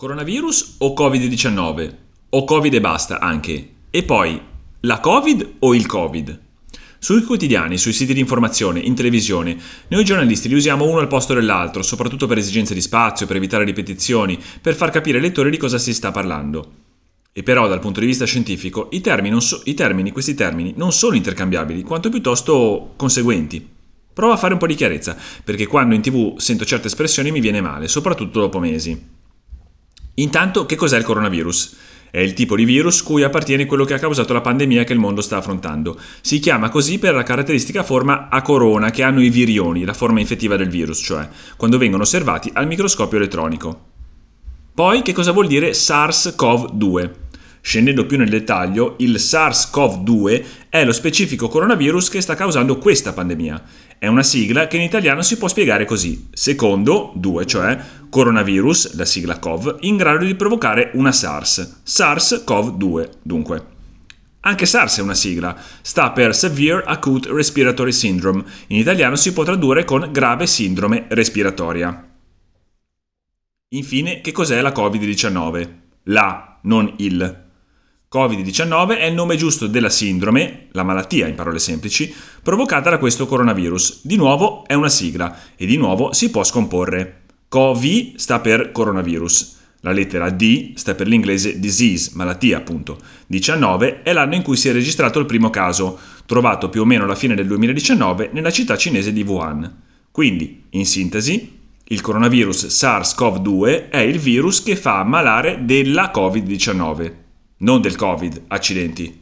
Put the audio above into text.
Coronavirus o Covid-19? O Covid e basta anche? E poi, la Covid o il Covid? Sui quotidiani, sui siti di informazione, in televisione, noi giornalisti li usiamo uno al posto dell'altro, soprattutto per esigenze di spazio, per evitare ripetizioni, per far capire ai lettori di cosa si sta parlando. E però dal punto di vista scientifico i termini, so- i termini, questi termini non sono intercambiabili, quanto piuttosto conseguenti. Prova a fare un po' di chiarezza, perché quando in tv sento certe espressioni mi viene male, soprattutto dopo mesi. Intanto, che cos'è il coronavirus? È il tipo di virus cui appartiene quello che ha causato la pandemia che il mondo sta affrontando. Si chiama così per la caratteristica forma a corona che hanno i virioni, la forma infettiva del virus, cioè quando vengono osservati al microscopio elettronico. Poi, che cosa vuol dire SARS-CoV-2? Scendendo più nel dettaglio, il SARS-CoV-2 è lo specifico coronavirus che sta causando questa pandemia. È una sigla che in italiano si può spiegare così. Secondo, 2 cioè, coronavirus, la sigla COV, in grado di provocare una SARS. SARS-CoV-2, dunque. Anche SARS è una sigla, sta per Severe Acute Respiratory Syndrome, in italiano si può tradurre con grave sindrome respiratoria. Infine, che cos'è la Covid-19? La, non il. Covid-19 è il nome giusto della sindrome, la malattia in parole semplici, provocata da questo coronavirus. Di nuovo è una sigla e di nuovo si può scomporre. COVID sta per coronavirus. La lettera D sta per l'inglese disease, malattia appunto. 19 è l'anno in cui si è registrato il primo caso, trovato più o meno alla fine del 2019 nella città cinese di Wuhan. Quindi, in sintesi, il coronavirus SARS-CoV-2 è il virus che fa ammalare della Covid-19 non del Covid, accidenti.